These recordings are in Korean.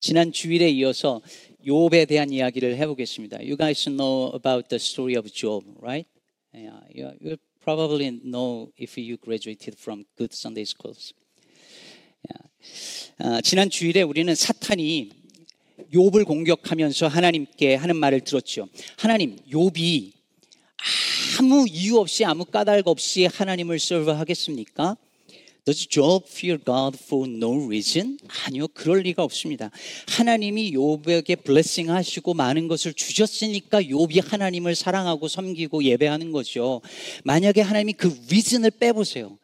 지난 주일에 이어서 욥에 대한 이야기를 해보겠습니다. You guys know about the story of Job, right? Yeah, you, probably know if you graduated from good Sunday schools. Yeah. 어, 지난 주일에 우리는 사탄이 욥을 공격하면서 하나님께 하는 말을 들었죠. 하나님, 욥이 아무 이유 없이 아무 까닭 없이 하나님을 serve하겠습니까? Does Job fear God for no reason? 아니요, 그럴 리가 없습니다. 하나님이 욥에게 블레싱 하시고 많은 것을 주셨으니까 욥이 하나님을 사랑하고 섬기고 예배하는 거죠. 만약에 하나님이 그 reason을 빼보세요.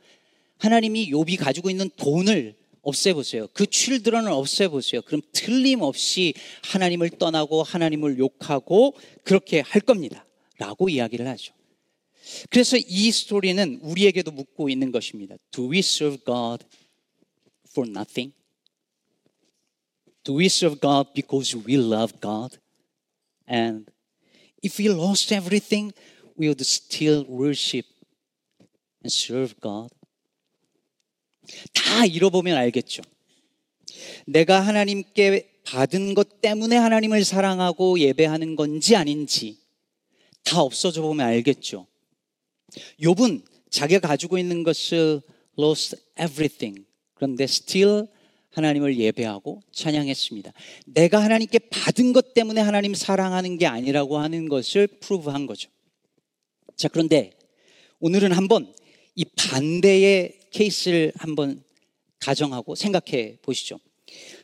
하나님이 욥이 가지고 있는 돈을 없애보세요. 그 칠드런을 없애보세요. 그럼 틀림없이 하나님을 떠나고 하나님을 욕하고 그렇게 할 겁니다. 라고 이야기를 하죠. 그래서 이 스토리는 우리에게도 묻고 있는 것입니다. Do we serve God for nothing? Do we serve God because we love God? And if we lost everything, we would still worship and serve God? 다 잃어보면 알겠죠. 내가 하나님께 받은 것 때문에 하나님을 사랑하고 예배하는 건지 아닌지 다 없어져 보면 알겠죠. 욥은 자기가 가지고 있는 것을 lost everything. 그런데 still 하나님을 예배하고 찬양했습니다. 내가 하나님께 받은 것 때문에 하나님 사랑하는 게 아니라고 하는 것을 프루브한 거죠. 자, 그런데 오늘은 한번 이 반대의 케이스를 한번 가정하고 생각해 보시죠.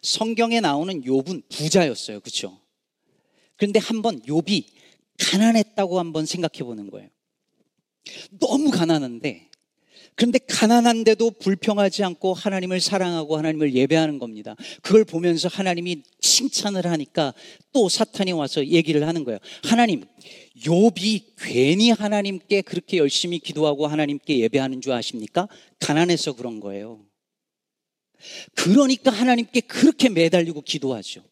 성경에 나오는 욥은 부자였어요. 그렇죠? 그런데 한번 욥이 가난했다고 한번 생각해 보는 거예요. 너무 가난한데 그런데 가난한데도 불평하지 않고 하나님을 사랑하고 하나님을 예배하는 겁니다. 그걸 보면서 하나님이 칭찬을 하니까 또 사탄이 와서 얘기를 하는 거예요. 하나님, 욥이 괜히 하나님께 그렇게 열심히 기도하고 하나님께 예배하는 줄 아십니까? 가난해서 그런 거예요. 그러니까 하나님께 그렇게 매달리고 기도하죠.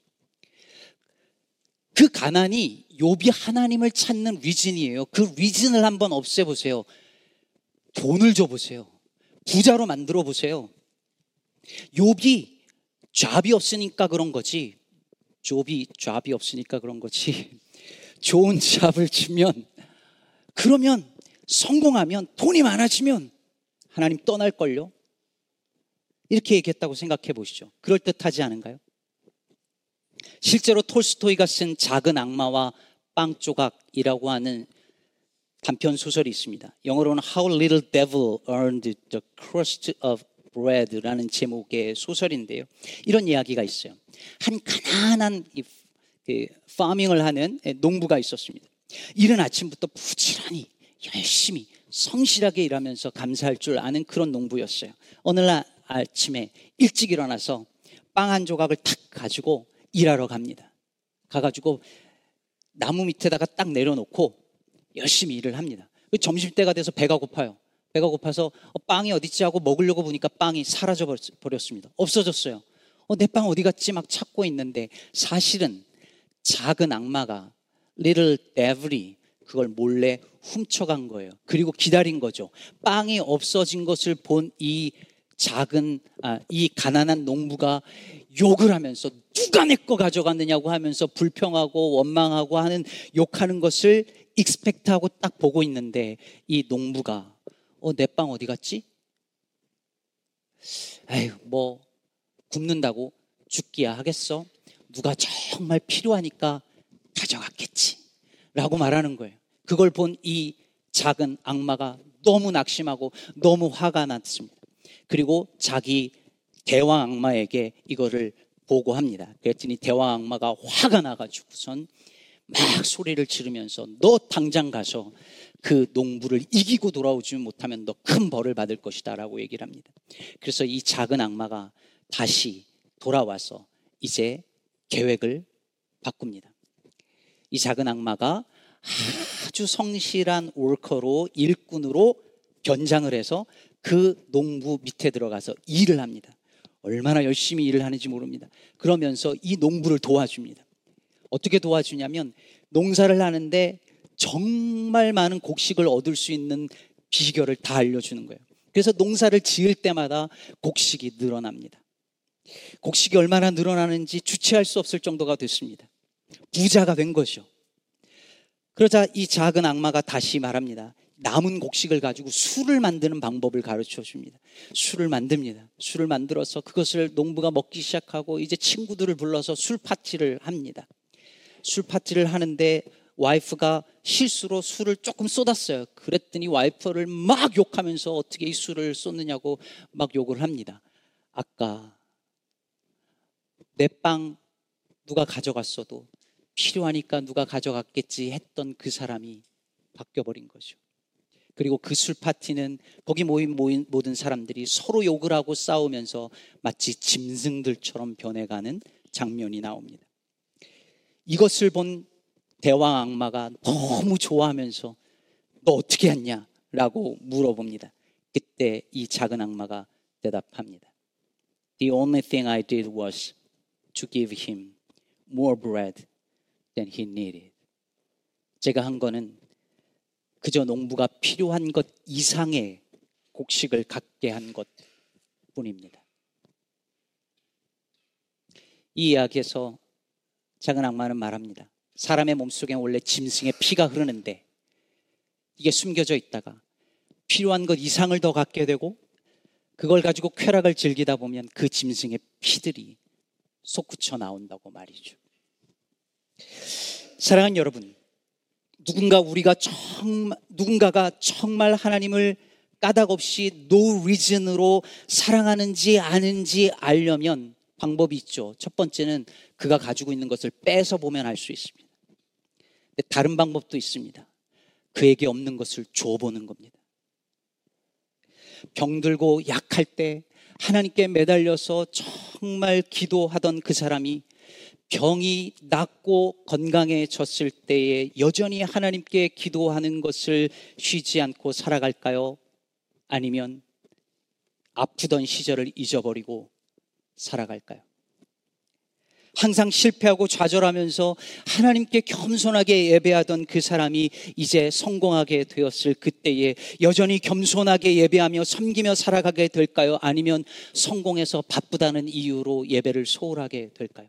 그 가난이 욥이 하나님을 찾는 리즌이에요. 그 리즌을 한번 없애보세요. 돈을 줘보세요. 부자로 만들어 보세요. 욥이 잡이 없으니까 그런 거지. 욥이 잡이 없으니까 그런 거지. 좋은 잡을 치면 그러면 성공하면 돈이 많아지면 하나님 떠날걸요? 이렇게 얘기했다고 생각해 보시죠. 그럴듯하지 않은가요? 실제로 톨스토이가 쓴 작은 악마와 빵 조각이라고 하는 단편 소설이 있습니다. 영어로는 How Little Devil Earned the Crust of Bread라는 제목의 소설인데요. 이런 이야기가 있어요. 한 가난한 그 파밍을 하는 농부가 있었습니다. 이른 아침부터 부지런히 열심히 성실하게 일하면서 감사할 줄 아는 그런 농부였어요. 어느 날 아침에 일찍 일어나서 빵 한 조각을 탁 가지고 일하러 갑니다. 가가지고 나무 밑에다가 딱 내려놓고 열심히 일을 합니다. 그 점심 때가 돼서 배가 고파요. 배가 고파서 어, 빵이 어딨지 하고 먹으려고 보니까 빵이 사라져 버렸습니다. 없어졌어요. 어, 내 빵 어디 갔지 막 찾고 있는데 사실은 작은 악마가 little devil이 그걸 몰래 훔쳐간 거예요. 그리고 기다린 거죠. 빵이 없어진 것을 본 이 작은 아, 이 가난한 농부가 욕을 하면서 누가 내 거 가져갔느냐고 하면서 불평하고 원망하고 하는 욕하는 것을 익스펙트하고 딱 보고 있는데 이 농부가 어, 내 빵 어디 갔지? 에휴, 뭐 굶는다고 죽기야 하겠어? 누가 정말 필요하니까 가져갔겠지. 라고 말하는 거예요. 그걸 본 이 작은 악마가 너무 낙심하고 너무 화가 났습니다. 그리고 자기 대왕 악마에게 이거를 보고합니다. 그랬더니 대왕 악마가 화가 나가지고선 막 소리를 지르면서 너 당장 가서 그 농부를 이기고 돌아오지 못하면 너 큰 벌을 받을 것이다 라고 얘기를 합니다. 그래서 이 작은 악마가 다시 돌아와서 이제 계획을 바꿉니다. 이 작은 악마가 아주 성실한 월커로 일꾼으로 변장을 해서 그 농부 밑에 들어가서 일을 합니다. 얼마나 열심히 일을 하는지 모릅니다. 그러면서 이 농부를 도와줍니다. 어떻게 도와주냐면 농사를 하는데 정말 많은 곡식을 얻을 수 있는 비결을 다 알려주는 거예요. 그래서 농사를 지을 때마다 곡식이 늘어납니다. 곡식이 얼마나 늘어나는지 주체할 수 없을 정도가 됐습니다. 부자가 된 것이죠. 그러자 이 작은 악마가 다시 말합니다. 남은 곡식을 가지고 술을 만드는 방법을 가르쳐 줍니다. 술을 만듭니다. 술을 만들어서 그것을 농부가 먹기 시작하고 이제 친구들을 불러서 술 파티를 합니다. 술 파티를 하는데 와이프가 실수로 술을 조금 쏟았어요. 그랬더니 와이프를 막 욕하면서 어떻게 이 술을 쏟느냐고 막 욕을 합니다. 아까 내 빵 누가 가져갔어도 필요하니까 누가 가져갔겠지 했던 그 사람이 바뀌어버린 거죠. 그리고 그 술 파티는 거기 모인, 모인 모든 사람들이 서로 욕을 하고 싸우면서 마치 짐승들처럼 변해가는 장면이 나옵니다. 이것을 본 대왕 악마가 너무 좋아하면서 너 어떻게 했냐? 라고 물어봅니다. 그때 이 작은 악마가 대답합니다. The only thing I did was to give him more bread than he needed. 제가 한 거는 그저 농부가 필요한 것 이상의 곡식을 갖게 한 것 뿐입니다. 이 이야기에서 작은 악마는 말합니다. 사람의 몸속에 원래 짐승의 피가 흐르는데 이게 숨겨져 있다가 필요한 것 이상을 더 갖게 되고 그걸 가지고 쾌락을 즐기다 보면 그 짐승의 피들이 솟구쳐 나온다고 말이죠. 사랑하는 여러분, 누군가 우리가 정말 누군가가 정말 하나님을 까닭 없이 no reason으로 사랑하는지 아는지 알려면 방법이 있죠. 첫 번째는 그가 가지고 있는 것을 빼서 보면 알 수 있습니다. 다른 방법도 있습니다. 그에게 없는 것을 줘보는 겁니다. 병들고 약할 때 하나님께 매달려서 정말 기도하던 그 사람이 병이 낫고 건강해졌을 때에 여전히 하나님께 기도하는 것을 쉬지 않고 살아갈까요? 아니면 아프던 시절을 잊어버리고 살아갈까요? 항상 실패하고 좌절하면서 하나님께 겸손하게 예배하던 그 사람이 이제 성공하게 되었을 그때에 여전히 겸손하게 예배하며 섬기며 살아가게 될까요? 아니면 성공해서 바쁘다는 이유로 예배를 소홀하게 될까요?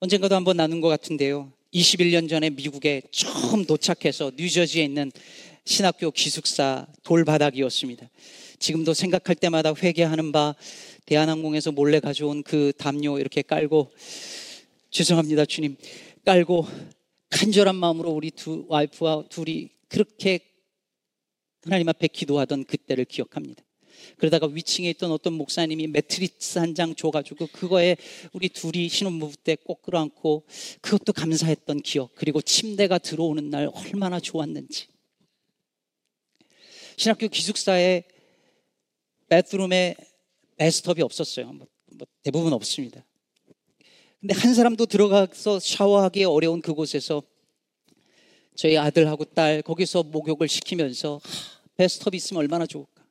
언젠가도 한번 나눈 것 같은데요. 21년 전에 미국에 처음 도착해서 뉴저지에 있는 신학교 기숙사 돌바닥이었습니다. 지금도 생각할 때마다 회개하는 바 대한항공에서 몰래 가져온 그 담요 이렇게 깔고 죄송합니다 주님 깔고 간절한 마음으로 우리 두 와이프와 둘이 그렇게 하나님 앞에 기도하던 그때를 기억합니다. 그러다가 위층에 있던 어떤 목사님이 매트리스 한 장 줘가지고 그거에 우리 둘이 신혼부부 때 꼭 끌어안고 그것도 감사했던 기억 그리고 침대가 들어오는 날 얼마나 좋았는지 신학교 기숙사에 베드룸에 베스트업이 없었어요. 뭐, 뭐 대부분 없습니다. 근데 한 사람도 들어가서 샤워하기 어려운 그곳에서 저희 아들하고 딸 거기서 목욕을 시키면서 하, 베스트업이 있으면 얼마나 좋을까.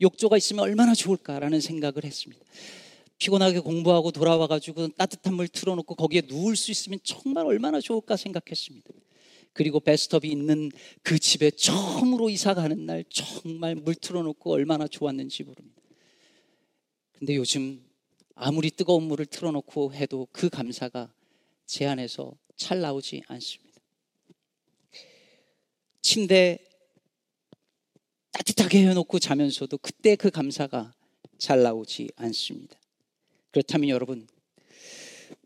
욕조가 있으면 얼마나 좋을까라는 생각을 했습니다. 피곤하게 공부하고 돌아와가지고 따뜻한 물 틀어놓고 거기에 누울 수 있으면 정말 얼마나 좋을까 생각했습니다. 그리고 베스트업이 있는 그 집에 처음으로 이사 가는 날 정말 물 틀어놓고 얼마나 좋았는지 모릅니다. 근데 요즘 아무리 뜨거운 물을 틀어놓고 해도 그 감사가 제 안에서 잘 나오지 않습니다. 침대 따뜻하게 해놓고 자면서도 그때 그 감사가 잘 나오지 않습니다. 그렇다면 여러분,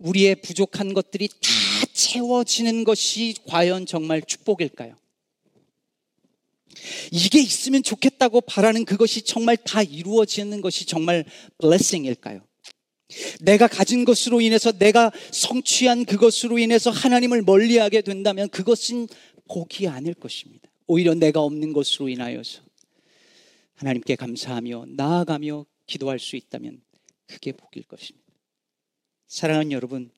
우리의 부족한 것들이 다 채워지는 것이 과연 정말 축복일까요? 이게 있으면 좋겠다고 바라는 그것이 정말 다 이루어지는 것이 정말 blessing일까요? 내가 가진 것으로 인해서 내가 성취한 그것으로 인해서 하나님을 멀리하게 된다면 그것은 복이 아닐 것입니다. 오히려 내가 없는 것으로 인하여서 하나님께 감사하며 나아가며 기도할 수 있다면 그게 복일 것입니다. 사랑하는 여러분,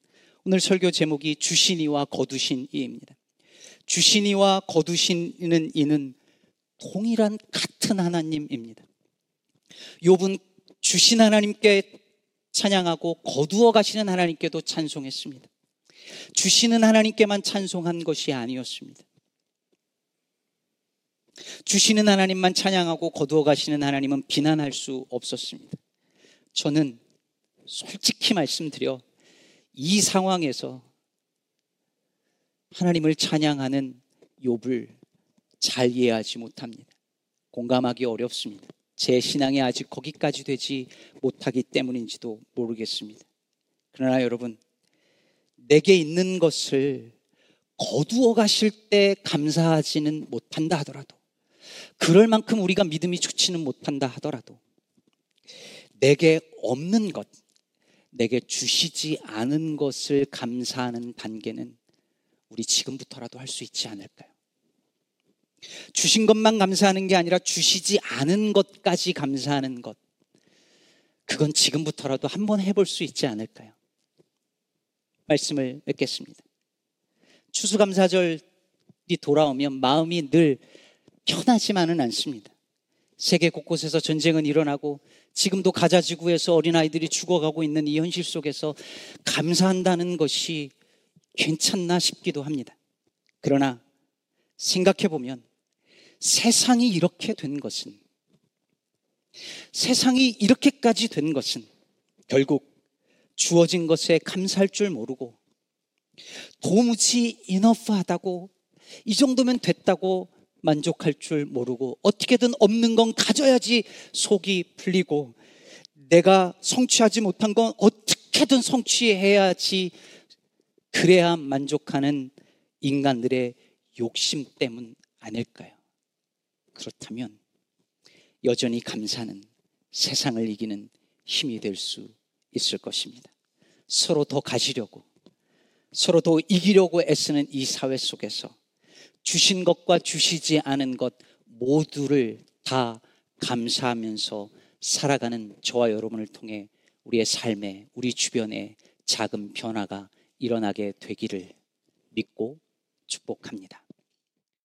오늘 설교 제목이 주신이와 거두신 이입니다. 주신이와 거두신 이는 이는 동일한 같은 하나님입니다. 욥은 주신 하나님께 찬양하고 거두어 가시는 하나님께도 찬송했습니다. 주시는 하나님께만 찬송한 것이 아니었습니다. 주시는 하나님만 찬양하고 거두어 가시는 하나님은 비난할 수 없었습니다. 저는 솔직히 말씀드려 이 상황에서 하나님을 찬양하는 욥을 잘 이해하지 못합니다. 공감하기 어렵습니다. 제 신앙이 아직 거기까지 되지 못하기 때문인지도 모르겠습니다. 그러나 여러분, 내게 있는 것을 거두어 가실 때 감사하지는 못한다 하더라도, 그럴 만큼 우리가 믿음이 좋지는 못한다 하더라도, 내게 없는 것, 내게 주시지 않은 것을 감사하는 단계는 우리 지금부터라도 할 수 있지 않을까요? 주신 것만 감사하는 게 아니라 주시지 않은 것까지 감사하는 것. 그건 지금부터라도 한번 해볼 수 있지 않을까요? 말씀을 맺겠습니다. 추수감사절이 돌아오면 마음이 늘 편하지만은 않습니다. 세계 곳곳에서 전쟁은 일어나고 지금도 가자 지구에서 어린아이들이 죽어가고 있는 이 현실 속에서 감사한다는 것이 괜찮나 싶기도 합니다. 그러나 생각해 보면 세상이 이렇게 된 것은 세상이 이렇게까지 된 것은 결국 주어진 것에 감사할 줄 모르고 도무지 이너프하다고 이 정도면 됐다고 만족할 줄 모르고 어떻게든 없는 건 가져야지 속이 풀리고 내가 성취하지 못한 건 어떻게든 성취해야지 그래야 만족하는 인간들의 욕심 때문 아닐까요? 그렇다면 여전히 감사는 세상을 이기는 힘이 될 수 있을 것입니다. 서로 더 가지려고, 서로 더 이기려고 애쓰는 이 사회 속에서 주신 것과 주시지 않은 것 모두를 다 감사하면서 살아가는 저와 여러분을 통해 우리의 삶에, 우리 주변에 작은 변화가 일어나게 되기를 믿고 축복합니다.